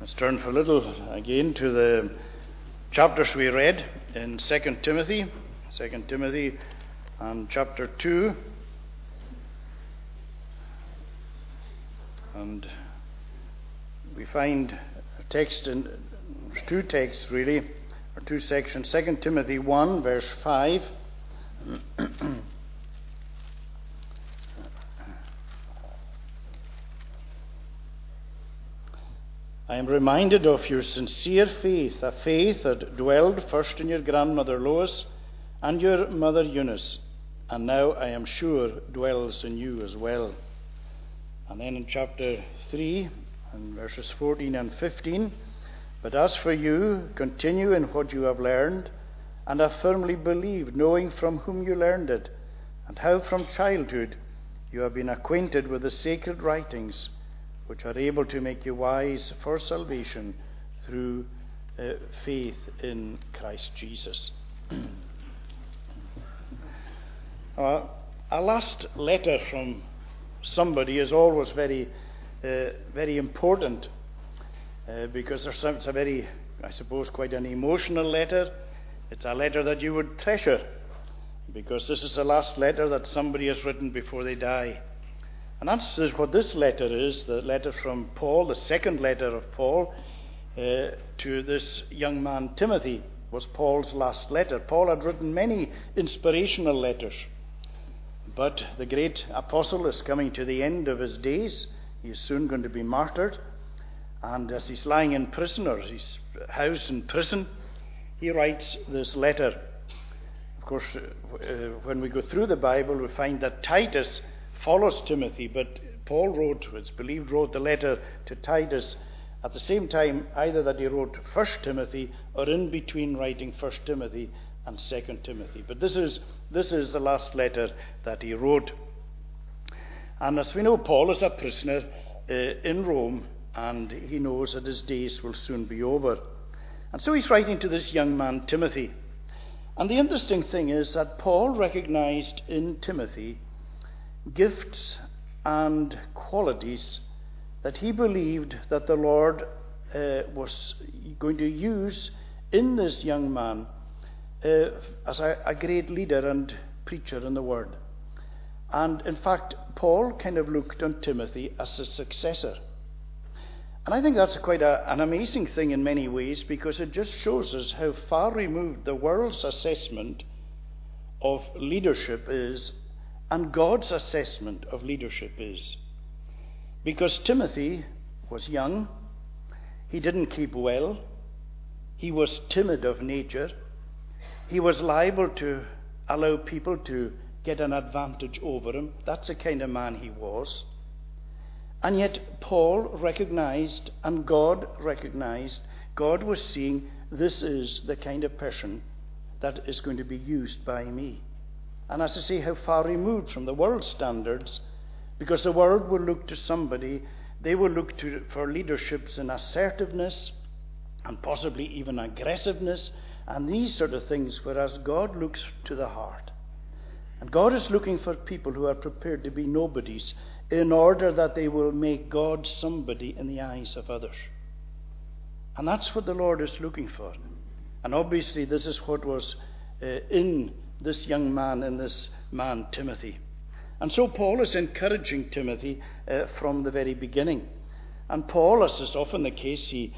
Let's turn for a little again to the chapters we read in 2 Timothy, 2 Timothy and chapter 2. And we find a text in two texts really, or two sections. 2 Timothy 1, verse 5. I am reminded of your sincere faith, a faith that dwelled first in your grandmother Lois and your mother Eunice, and now I am sure dwells in you as well. And then in chapter 3, and verses 14 and 15, but as for you, continue in what you have learned and have firmly believed, knowing from whom you learned it, and how from childhood you have been acquainted with the sacred writings which are able to make you wise for salvation through uh, faith in Christ Jesus. uh, a last letter from somebody is always very, uh, very important uh, because there's some, it's a very, I suppose, quite an emotional letter. It's a letter that you would treasure because this is the last letter that somebody has written before they die. And that's what this letter is the letter from Paul, the second letter of Paul uh, to this young man Timothy, was Paul's last letter. Paul had written many inspirational letters, but the great apostle is coming to the end of his days. He is soon going to be martyred. And as he's lying in prison, or he's housed in prison, he writes this letter. Of course, uh, when we go through the Bible, we find that Titus follows Timothy, but Paul wrote, it's believed, wrote the letter to Titus at the same time, either that he wrote First Timothy or in between writing First Timothy and Second Timothy. But this is this is the last letter that he wrote. And as we know, Paul is a prisoner uh, in Rome, and he knows that his days will soon be over. And so he's writing to this young man, Timothy. And the interesting thing is that Paul recognized in Timothy gifts and qualities that he believed that the Lord uh, was going to use in this young man uh, as a, a, great leader and preacher in the Word. And in fact, Paul kind of looked on Timothy as a successor. And I think that's quite a, an amazing thing in many ways because it just shows us how far removed the world's assessment of leadership is and God's assessment of leadership is. Because Timothy was young, he didn't keep well, he was timid of nature, he was liable to allow people to get an advantage over him. That's the kind of man he was. And yet, Paul recognized, and God recognized, God was seeing this is the kind of person that is going to be used by me. And as I say, how far removed from the world's standards, because the world will look to somebody, they will look to, for leaderships in assertiveness and possibly even aggressiveness and these sort of things, whereas God looks to the heart. And God is looking for people who are prepared to be nobodies in order that they will make God somebody in the eyes of others. And that's what the Lord is looking for. And obviously, this is what was uh, in this young man and this man, Timothy. And so Paul is encouraging Timothy uh, from the very beginning. And Paul, as is often the case, he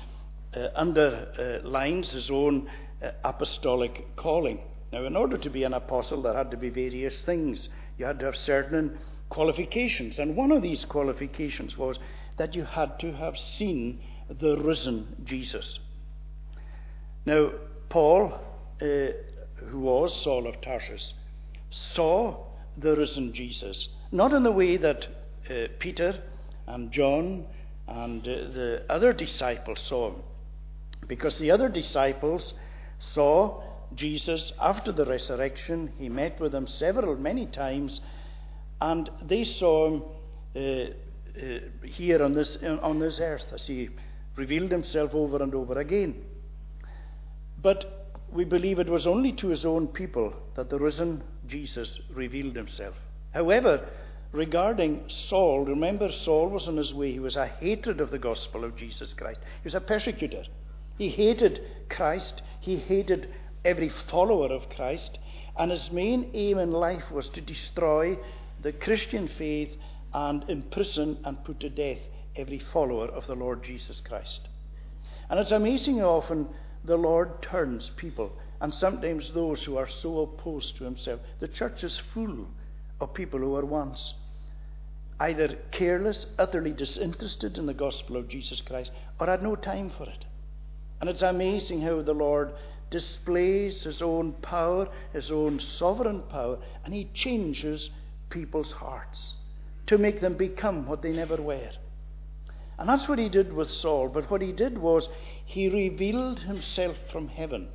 uh, underlines his own uh, apostolic calling. Now, in order to be an apostle, there had to be various things. You had to have certain qualifications. And one of these qualifications was that you had to have seen the risen Jesus. Now, Paul uh, who was Saul of Tarsus, saw the risen Jesus. Not in the way that uh, Peter and John and uh, the other disciples saw him, because the other disciples saw Jesus after the resurrection. He met with them several, many times, and they saw him uh, uh here on this, on this earth as he revealed himself over and over again. But we believe it was only to his own people that the risen Jesus revealed himself. However, regarding Saul, remember, Saul was on his way. He was a hatred of the gospel of Jesus Christ, he was a persecutor. He hated Christ, he hated every follower of Christ, and his main aim in life was to destroy the Christian faith and imprison and put to death every follower of the Lord Jesus Christ. And it's amazing how often the Lord turns people, and sometimes those who are so opposed to himself. The church is full of people who were once either careless, utterly disinterested in the gospel of Jesus Christ, or had no time for it. And it's amazing how the Lord displays his own power, his own sovereign power, and he changes people's hearts to make them become what they never were. And that's what he did with Saul. But what he did was he revealed himself from heaven.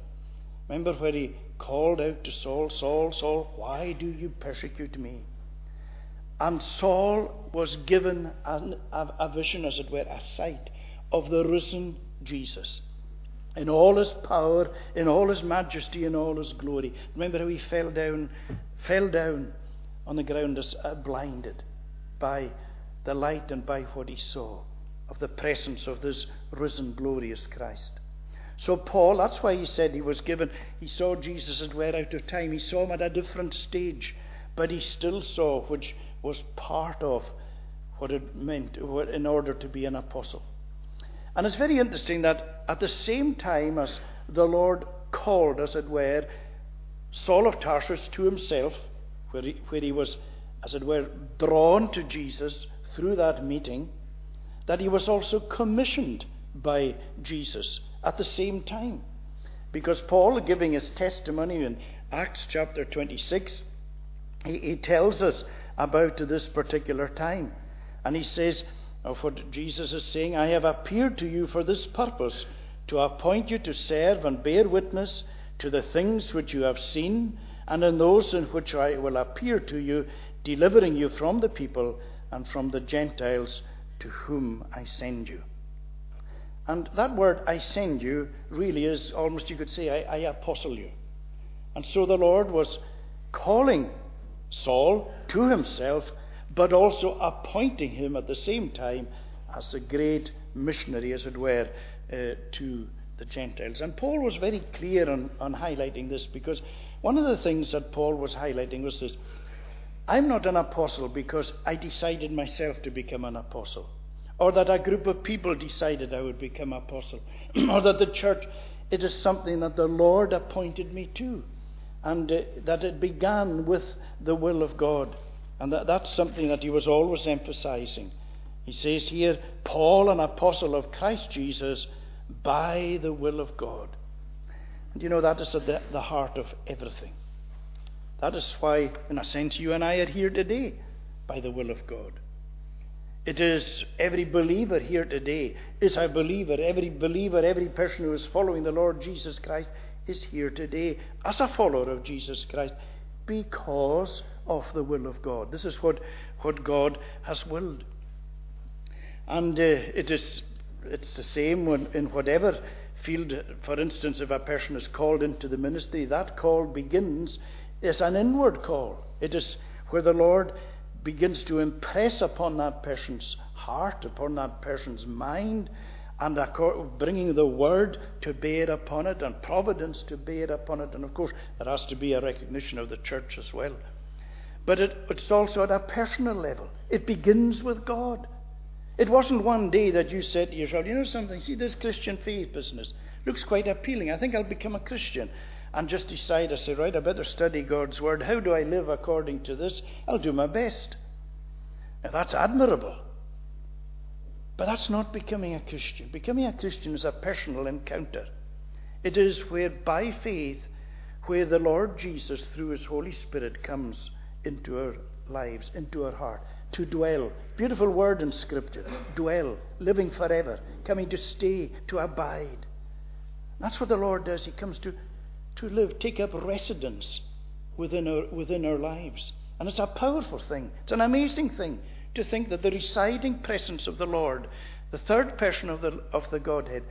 Remember where he called out to Saul, Saul, Saul, why do you persecute me? And Saul was given a, a, vision, as it were, a sight of the risen Jesus in all his power, in all his majesty, in all his glory. Remember how he fell down, fell down on the ground as uh, blinded by the light and by what he saw of the presence of this risen, glorious Christ. So, Paul, that's why he said he was given, he saw Jesus and were out of time. He saw him at a different stage, but he still saw, which was part of what it meant in order to be an apostle. And it's very interesting that at the same time as the Lord called, as it were, Saul of Tarsus to himself, where he, where he was, as it were, drawn to Jesus through that meeting, that he was also commissioned by Jesus at the same time. Because Paul, giving his testimony in Acts chapter 26, he, he tells us about this particular time. And he says, of what Jesus is saying, I have appeared to you for this purpose, to appoint you to serve and bear witness to the things which you have seen, and in those in which I will appear to you, delivering you from the people and from the Gentiles to whom I send you. And that word, I send you, really is almost, you could say, I, I apostle you. And so the Lord was calling Saul to himself, but also appointing him at the same time as a great missionary, as it were, uh, to the Gentiles. And Paul was very clear on, on highlighting this because one of the things that Paul was highlighting was this I'm not an apostle because I decided myself to become an apostle, or that a group of people decided I would become apostle, or that the church, it is something that the Lord appointed me to, and uh, that it began with the will of God. And that, that's something that he was always emphasizing. He says here, Paul, an apostle of Christ Jesus, by the will of God. And you know, that is at the, the heart of everything. That is why, in a sense, you and I are here today by the will of God. It is every believer here today is a believer. Every believer, every person who is following the Lord Jesus Christ is here today as a follower of Jesus Christ because of the will of God. This is what, what God has willed. And uh, it is it's the same when, in whatever field, for instance, if a person is called into the ministry, that call begins is an inward call. It is where the Lord begins to impress upon that person's heart, upon that person's mind, and bringing the word to bear upon it and providence to bear upon it. And of course, there has to be a recognition of the church as well. But it, it's also at a personal level. It begins with God. It wasn't one day that you said to yourself, you know something, see this Christian faith business looks quite appealing. I think I'll become a Christian and just decide, I say, right, I better study God's Word. How do I live according to this? I'll do my best. Now, that's admirable. But that's not becoming a Christian. Becoming a Christian is a personal encounter. It is where, by faith, where the Lord Jesus, through His Holy Spirit, comes into our lives, into our heart, to dwell. Beautiful word in Scripture. Dwell, living forever, coming to stay, to abide. That's what the Lord does. He comes to to live, take up residence within our, within our lives. And it's a powerful thing. It's an amazing thing to think that the residing presence of the Lord, the third person of the, of the Godhead,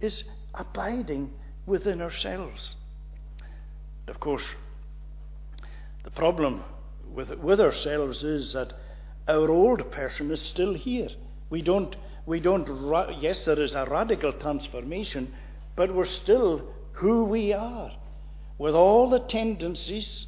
is abiding within ourselves. Of course, the problem with, with ourselves is that our old person is still here. We don't, we don't, yes, there is a radical transformation, but we're still who we are, with all the tendencies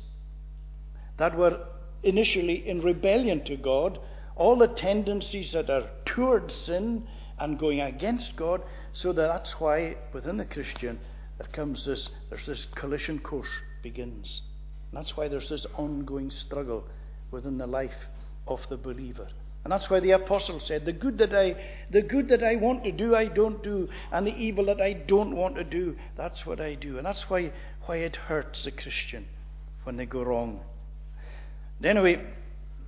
that were initially in rebellion to God, all the tendencies that are towards sin and going against God, so that that's why within the Christian there comes this, there's this collision course begins. And that's why there's this ongoing struggle within the life of the believer. And that's why the apostle said, the good that I, the good that I want to do, I don't do, and the evil that I don't want to do, that's what I do. And that's why, why it hurts the Christian when they go wrong. Anyway,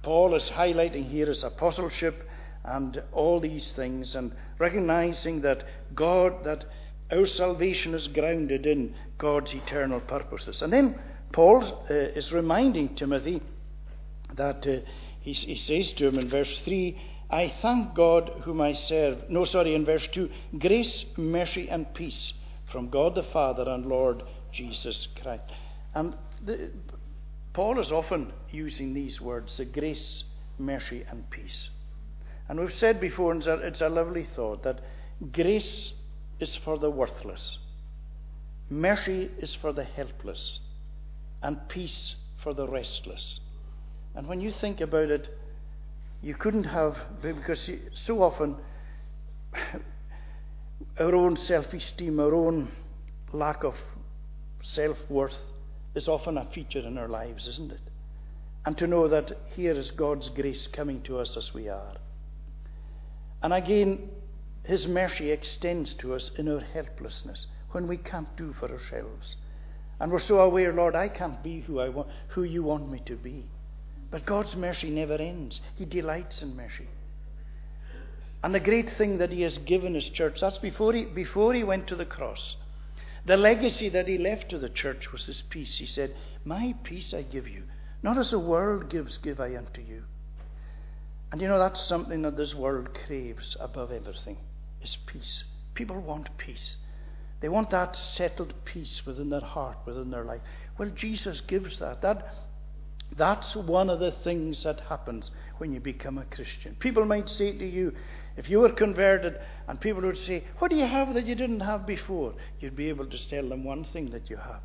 Paul is highlighting here his apostleship and all these things, and recognizing that God, that our salvation is grounded in God's eternal purposes. And then Paul uh, is reminding Timothy that uh, he, he says to him in verse 3 I thank God whom I serve. No, sorry, in verse 2 grace, mercy, and peace from God the Father and Lord Jesus Christ. And the, Paul is often using these words the grace, mercy, and peace. And we've said before, and it's a lovely thought, that grace is for the worthless, mercy is for the helpless, and peace for the restless. And when you think about it, you couldn't have, because so often our own self esteem, our own lack of self worth is often a feature in our lives, isn't it? And to know that here is God's grace coming to us as we are. And again, His mercy extends to us in our helplessness when we can't do for ourselves. And we're so aware, Lord, I can't be who, I want, who you want me to be. But God's mercy never ends. He delights in mercy. And the great thing that He has given His church, that's before He, before he went to the cross. The legacy that He left to the church was His peace. He said, My peace I give you. Not as the world gives, give I unto you. And you know, that's something that this world craves above everything, is peace. People want peace. They want that settled peace within their heart, within their life. Well, Jesus gives that. That that's one of the things that happens when you become a Christian. People might say to you, if you were converted, and people would say, What do you have that you didn't have before? You'd be able to tell them one thing that you have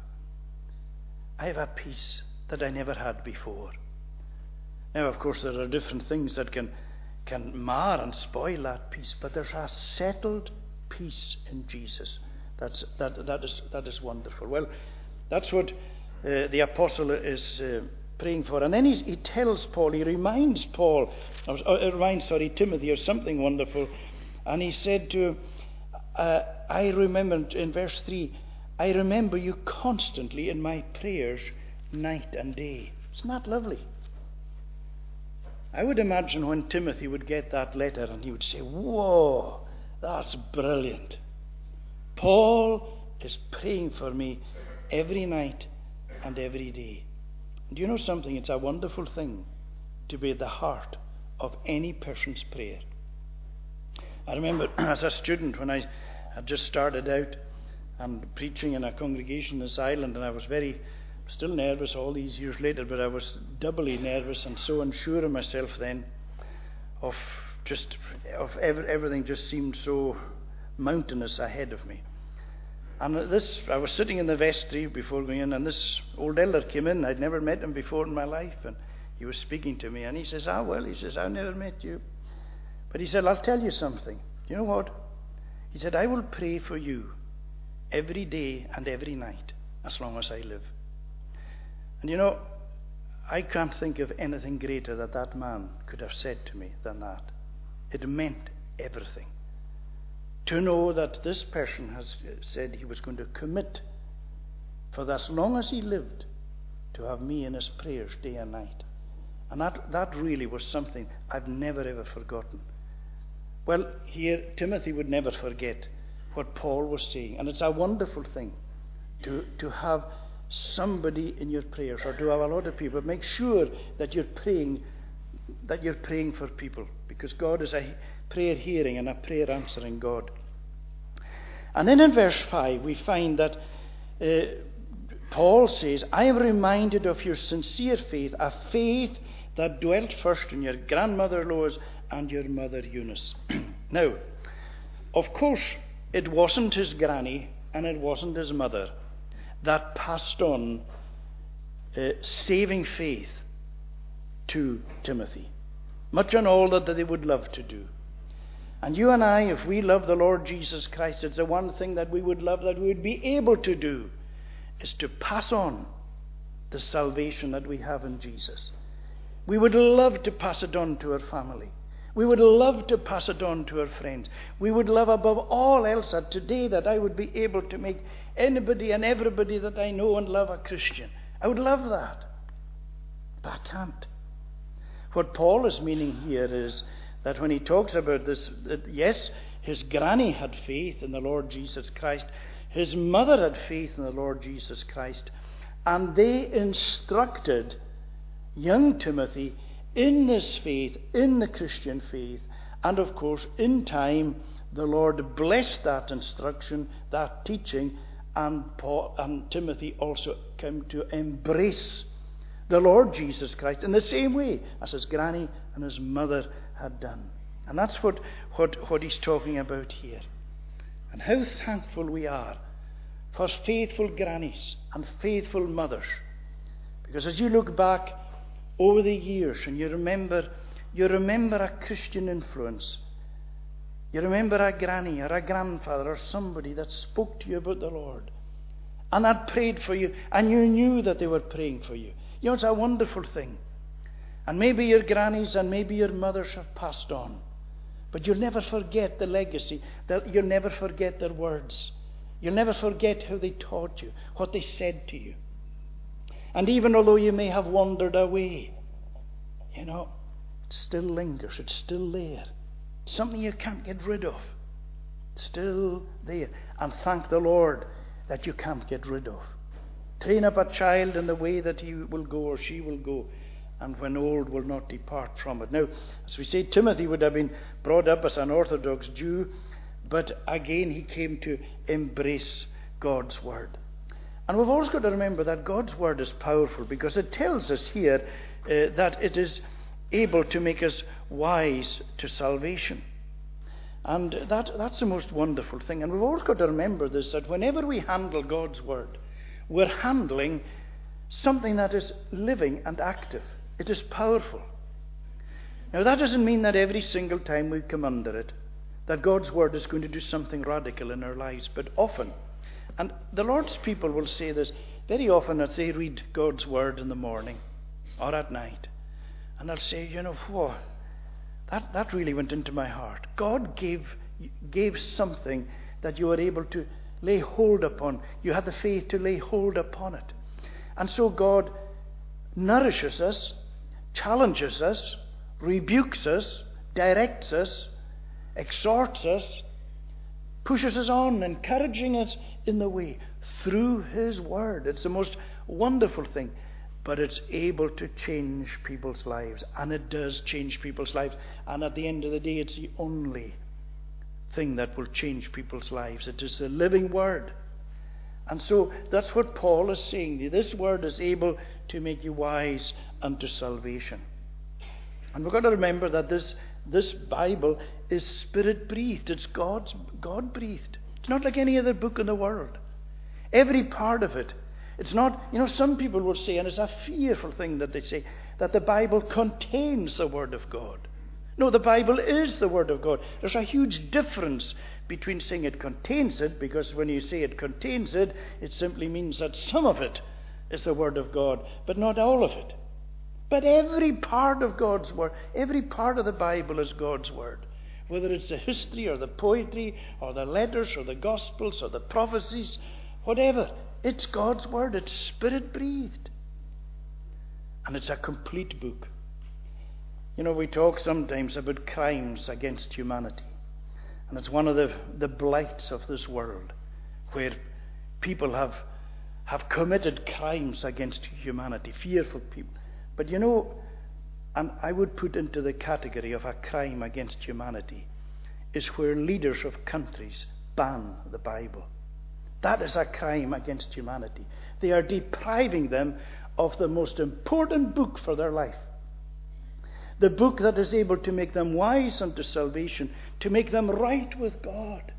I have a peace that I never had before. Now, of course, there are different things that can, can mar and spoil that peace, but there's a settled peace in Jesus. That's, that, that, is, that is wonderful. Well, that's what uh, the apostle is. Uh, praying for. And then he, tells Paul, he reminds Paul, or, reminds, sorry, Timothy or something wonderful. And he said to him, uh, I remember in verse 3, I remember you constantly in my prayers night and day. Isn't that lovely? I would imagine when Timothy would get that letter and he would say, Whoa, that's brilliant. Paul is praying for me every night and every day. Do you know something? It's a wonderful thing to be at the heart of any person's prayer. I remember as a student when I had just started out and preaching in a congregation in this island, and I was very, still nervous all these years later, but I was doubly nervous and so unsure of myself then, of just, of everything just seemed so mountainous ahead of me. And this, I was sitting in the vestry before going in, and this old elder came in. I'd never met him before in my life, and he was speaking to me. And he says, "Ah, well," he says, "I've never met you," but he said, "I'll tell you something. You know what?" He said, "I will pray for you every day and every night as long as I live." And you know, I can't think of anything greater that that man could have said to me than that. It meant everything to know that this person has said he was going to commit for as long as he lived to have me in his prayers day and night. And that, that really was something I've never ever forgotten. Well, here, Timothy would never forget what Paul was saying. And it's a wonderful thing to, to have somebody in your prayers or to have a lot of people. Make sure that you're praying that you're praying for people because God is a prayer hearing and a prayer answering God. And then in verse 5, we find that uh, Paul says, I am reminded of your sincere faith, a faith that dwelt first in your grandmother Lois and your mother Eunice. now, of course, it wasn't his granny and it wasn't his mother that passed on uh, saving faith to Timothy. Much and all that they would love to do. And you and I, if we love the Lord Jesus Christ, it's the one thing that we would love that we would be able to do is to pass on the salvation that we have in Jesus. We would love to pass it on to our family. We would love to pass it on to our friends. We would love above all else that today that I would be able to make anybody and everybody that I know and love a Christian. I would love that. But I can't. What Paul is meaning here is that when he talks about this, that yes, his granny had faith in the Lord Jesus Christ, his mother had faith in the Lord Jesus Christ, and they instructed young Timothy in this faith, in the Christian faith, and of course, in time, the Lord blessed that instruction, that teaching, and, Paul, and Timothy also came to embrace the Lord Jesus Christ in the same way as his granny and his mother had done. And that's what, what, what he's talking about here. And how thankful we are for faithful grannies and faithful mothers. Because as you look back over the years and you remember, you remember a Christian influence. You remember a granny or a grandfather or somebody that spoke to you about the Lord and that prayed for you and you knew that they were praying for you. You know, it's a wonderful thing. And maybe your grannies and maybe your mothers have passed on. But you'll never forget the legacy. You'll never forget their words. You'll never forget how they taught you, what they said to you. And even although you may have wandered away, you know, it still lingers, it's still there. something you can't get rid of. It's still there. And thank the Lord that you can't get rid of. Train up a child in the way that he will go or she will go, and when old will not depart from it. Now, as we say, Timothy would have been brought up as an Orthodox Jew, but again he came to embrace God's Word. And we've always got to remember that God's Word is powerful because it tells us here uh, that it is able to make us wise to salvation. And that, that's the most wonderful thing. And we've always got to remember this that whenever we handle God's Word, we're handling something that is living and active. It is powerful. Now, that doesn't mean that every single time we come under it, that God's Word is going to do something radical in our lives, but often and the Lord's people will say this very often as they read God's word in the morning or at night. And they'll say, you know, whoa, that, that really went into my heart. God gave, gave something that you were able to lay hold upon. You have the faith to lay hold upon it. And so God nourishes us, challenges us, rebukes us, directs us, exhorts us, pushes us on, encouraging us in the way through His Word. It's the most wonderful thing. But it's able to change people's lives. And it does change people's lives. And at the end of the day, it's the only thing that will change people's lives. It is the living Word. And so that's what Paul is saying. This Word is able to make you wise unto salvation. And we've got to remember that this, this Bible is spirit breathed. It's God's God breathed. It's not like any other book in the world. Every part of it. It's not, you know, some people will say, and it's a fearful thing that they say, that the Bible contains the Word of God. No, the Bible is the Word of God. There's a huge difference between saying it contains it, because when you say it contains it, it simply means that some of it is the Word of God, but not all of it. But every part of God's Word, every part of the Bible is God's Word whether it's the history or the poetry or the letters or the gospels or the prophecies, whatever. It's God's word, it's spirit breathed. And it's a complete book. You know, we talk sometimes about crimes against humanity. And it's one of the, the blights of this world where people have, have committed crimes against humanity, fearful people. But you know, and I would put into the category of a crime against humanity, is where leaders of countries ban the Bible. That is a crime against humanity. They are depriving them of the most important book for their life. The book that is able to make them wise unto salvation, to make them right with God.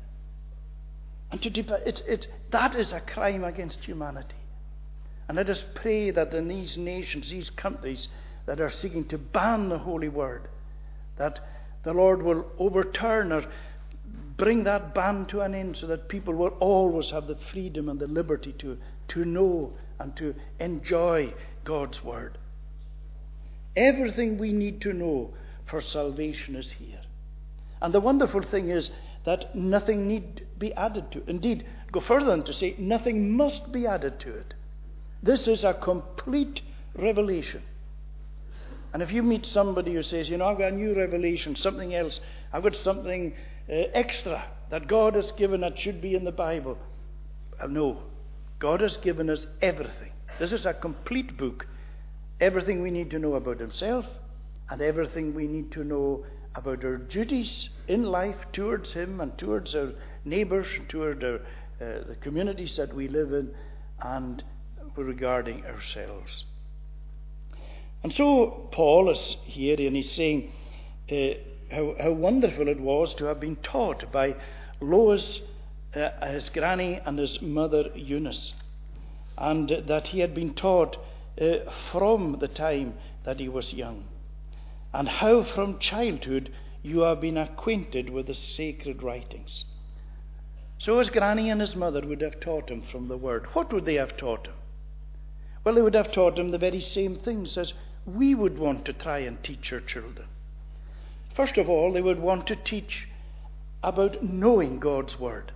And to it, it, that is a crime against humanity. And let us pray that in these nations, these countries that are seeking to ban the Holy Word, that the Lord will overturn or bring that ban to an end so that people will always have the freedom and the liberty to, to know and to enjoy God's Word. Everything we need to know for salvation is here. And the wonderful thing is that nothing need be added to. Indeed, go further than to say nothing must be added to it. This is a complete revelation. And if you meet somebody who says, you know, I've got a new revelation, something else, I've got something uh, extra that God has given that should be in the Bible. Well, no. God has given us everything. This is a complete book. Everything we need to know about Himself and everything we need to know about our duties in life towards Him and towards our neighbours and toward our, uh, the communities that we live in and regarding ourselves. And so Paul is here and he's saying uh, how, how, wonderful it was to have been taught by Lois, uh, his granny, and his mother Eunice, and that he had been taught uh, from the time that he was young and how from childhood you have been acquainted with the sacred writings. So his granny and his mother would have taught him from the word. What would they have taught him? Well, they would have taught him the very same things as we would want to try and teach our children. First of all, they would want to teach about knowing God's Word.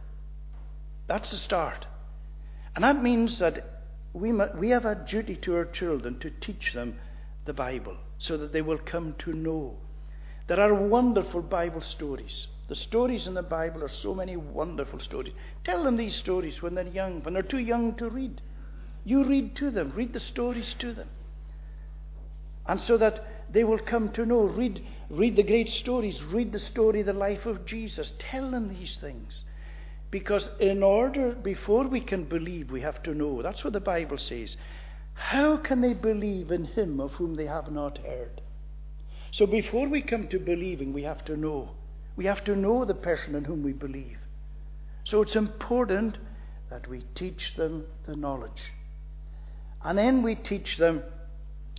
That's the start. And that means that we, we have a duty to our children to teach them the Bible so that they will come to know. There are wonderful Bible stories. The stories in the Bible are so many wonderful stories. Tell them these stories when they're young, when they're too young to read. You read to them, read the stories to them. And so that they will come to know. Read, read the great stories, read the story, the life of Jesus. Tell them these things. Because in order, before we can believe, we have to know. That's what the Bible says. How can they believe in him of whom they have not heard? So before we come to believing, we have to know. We have to know the person in whom we believe. So it's important that we teach them the knowledge. And then we teach them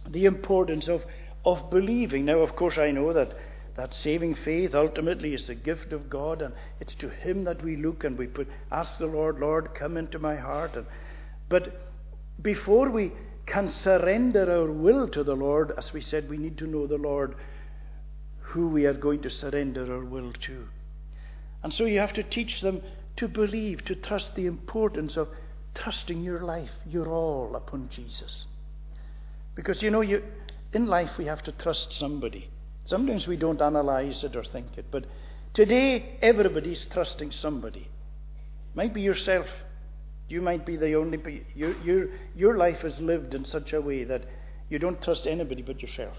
the importance of, of believing. Now, of course, I know that, that saving faith ultimately is the gift of God, and it's to Him that we look and we put, ask the Lord, Lord, come into my heart. And, but before we can surrender our will to the Lord, as we said, we need to know the Lord who we are going to surrender our will to. And so you have to teach them to believe, to trust the importance of trusting your life, your all upon Jesus. Because you know, you, in life we have to trust somebody. Sometimes we don't analyze it or think it, but today everybody's trusting somebody. Might be yourself, you might be the only. Your, your, your life is lived in such a way that you don't trust anybody but yourself.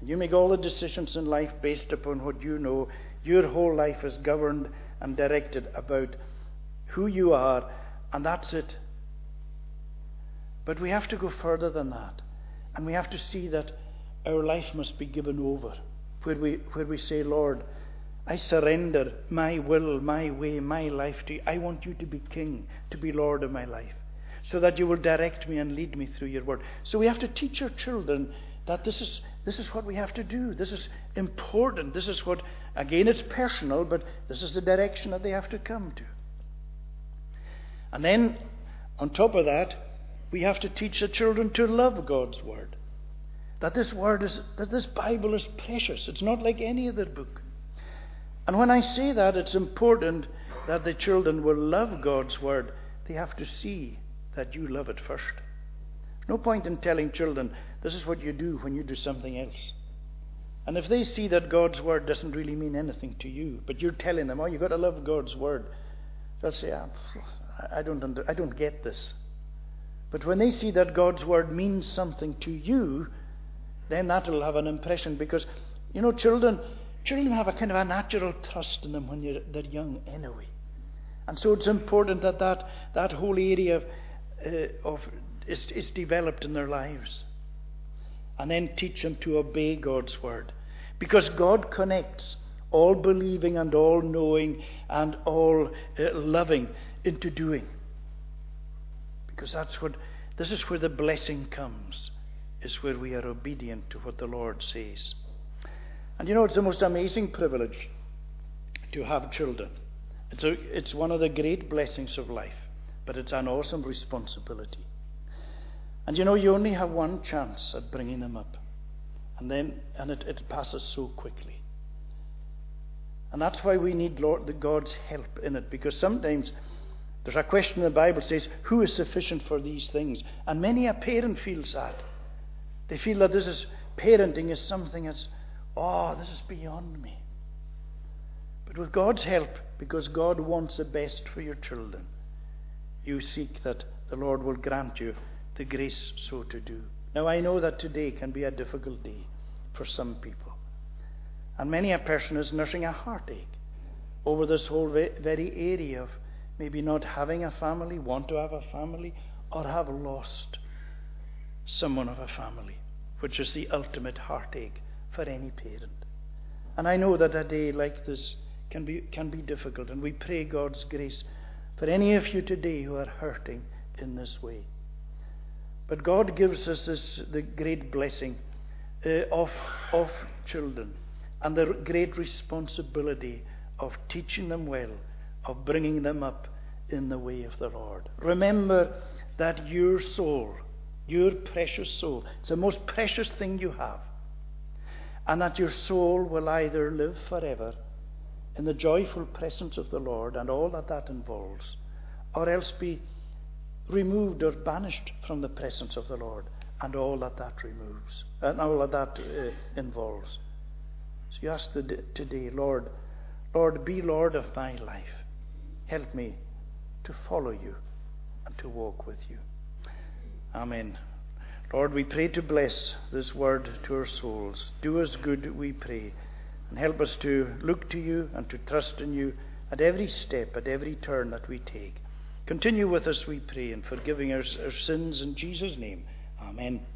And you make all the decisions in life based upon what you know. Your whole life is governed and directed about who you are, and that's it. But we have to go further than that. And we have to see that our life must be given over. Where we, where we say, Lord, I surrender my will, my way, my life to you. I want you to be king, to be Lord of my life, so that you will direct me and lead me through your word. So we have to teach our children that this is, this is what we have to do. This is important. This is what, again, it's personal, but this is the direction that they have to come to. And then, on top of that, we have to teach the children to love God's word. That this word is, that this Bible is precious. It's not like any other book. And when I say that, it's important that the children will love God's Word. They have to see that you love it first. No point in telling children, this is what you do when you do something else. And if they see that God's Word doesn't really mean anything to you, but you're telling them, oh, you've got to love God's Word, they'll say, ah, I, don't under, I don't get this. But when they see that God's Word means something to you, then that will have an impression because, you know, children, Children have a kind of a natural trust in them when they're young anyway. And so it's important that that, that whole area of, uh, of is, is developed in their lives. and then teach them to obey God's word. Because God connects all believing and all knowing and all uh, loving into doing. Because that's what this is where the blessing comes, is where we are obedient to what the Lord says. And you know, it's the most amazing privilege to have children. It's, a, it's one of the great blessings of life, but it's an awesome responsibility. And you know, you only have one chance at bringing them up. And then, and it, it passes so quickly. And that's why we need Lord, God's help in it, because sometimes there's a question in the Bible says, Who is sufficient for these things? And many a parent feels that. They feel that this is parenting is something that's, oh, this is beyond me. But with God's help, because God wants the best for your children, you seek that the Lord will grant you the grace so to do. Now, I know that today can be a difficult day for some people. And many a person is nursing a heartache over this whole very area of maybe not having a family, want to have a family, or have lost someone of a family, which is the ultimate heartache for any parent. And I know that a day like this can be, can be difficult, and we pray God's grace for any of you today who are hurting in this way. But God gives us this, the great blessing uh, of, of children and the great responsibility of teaching them well of bringing them up in the way of the Lord. Remember that your soul, your precious soul, it's the most precious thing you have. And that your soul will either live forever in the joyful presence of the Lord and all that that involves, or else be removed or banished from the presence of the Lord and all that that removes, and all that that uh, involves. So you ask today, Lord, Lord, be Lord of my life. Help me to follow you and to walk with you. Amen. Lord, we pray to bless this word to our souls. Do us good, we pray, and help us to look to you and to trust in you at every step, at every turn that we take. Continue with us, we pray, in forgiving our, our sins in Jesus' name. Amen.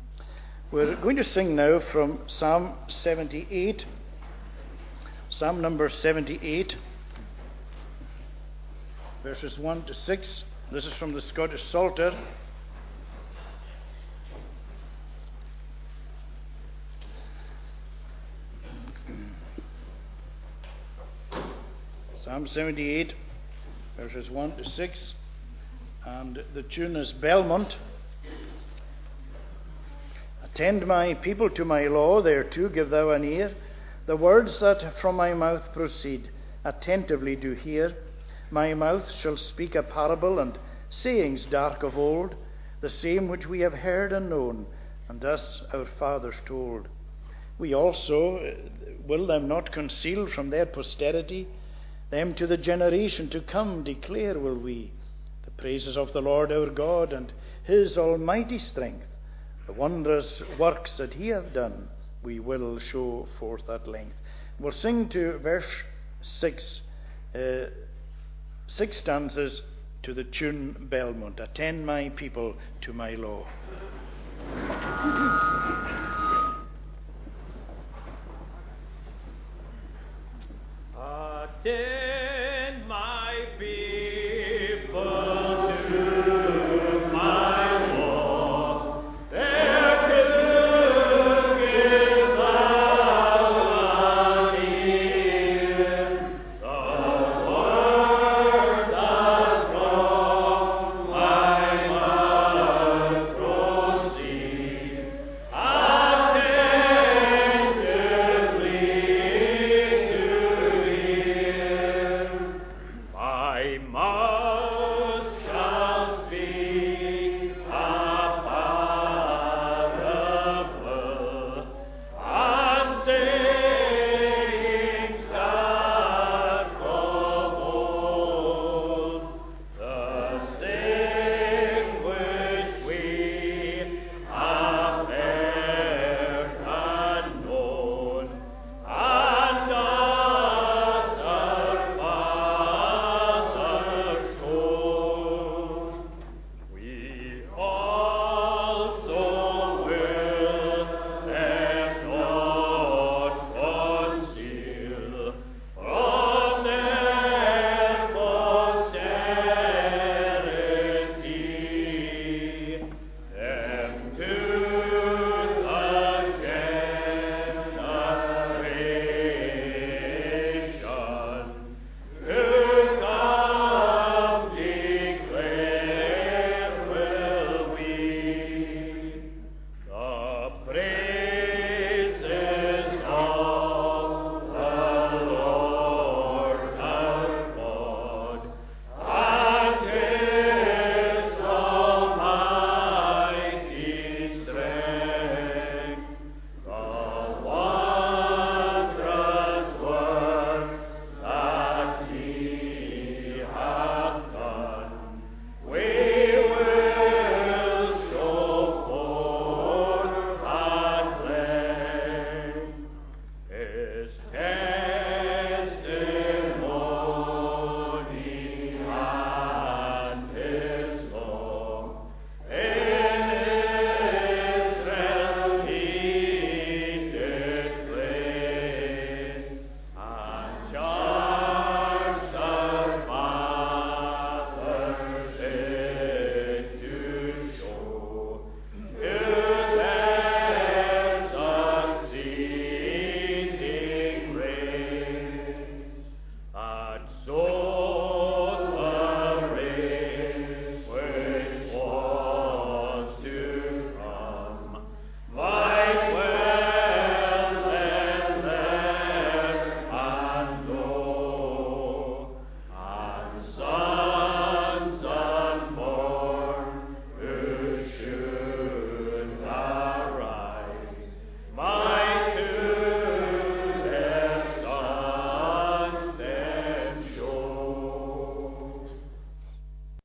We're going to sing now from Psalm 78. Psalm number 78, verses 1 to 6. This is from the Scottish Psalter. Psalm 78, verses 1 to 6. And the tune is Belmont. Attend my people to my law, thereto give thou an ear. The words that from my mouth proceed, attentively do hear. My mouth shall speak a parable and sayings dark of old, the same which we have heard and known, and us our fathers told. We also uh, will them not conceal from their posterity, them to the generation to come declare will we the praises of the Lord our God and his almighty strength, the wondrous works that he hath done we will show forth at length. We'll sing to verse 6, uh, six stanzas to the tune Belmont. Attend my people to my law. Yeah.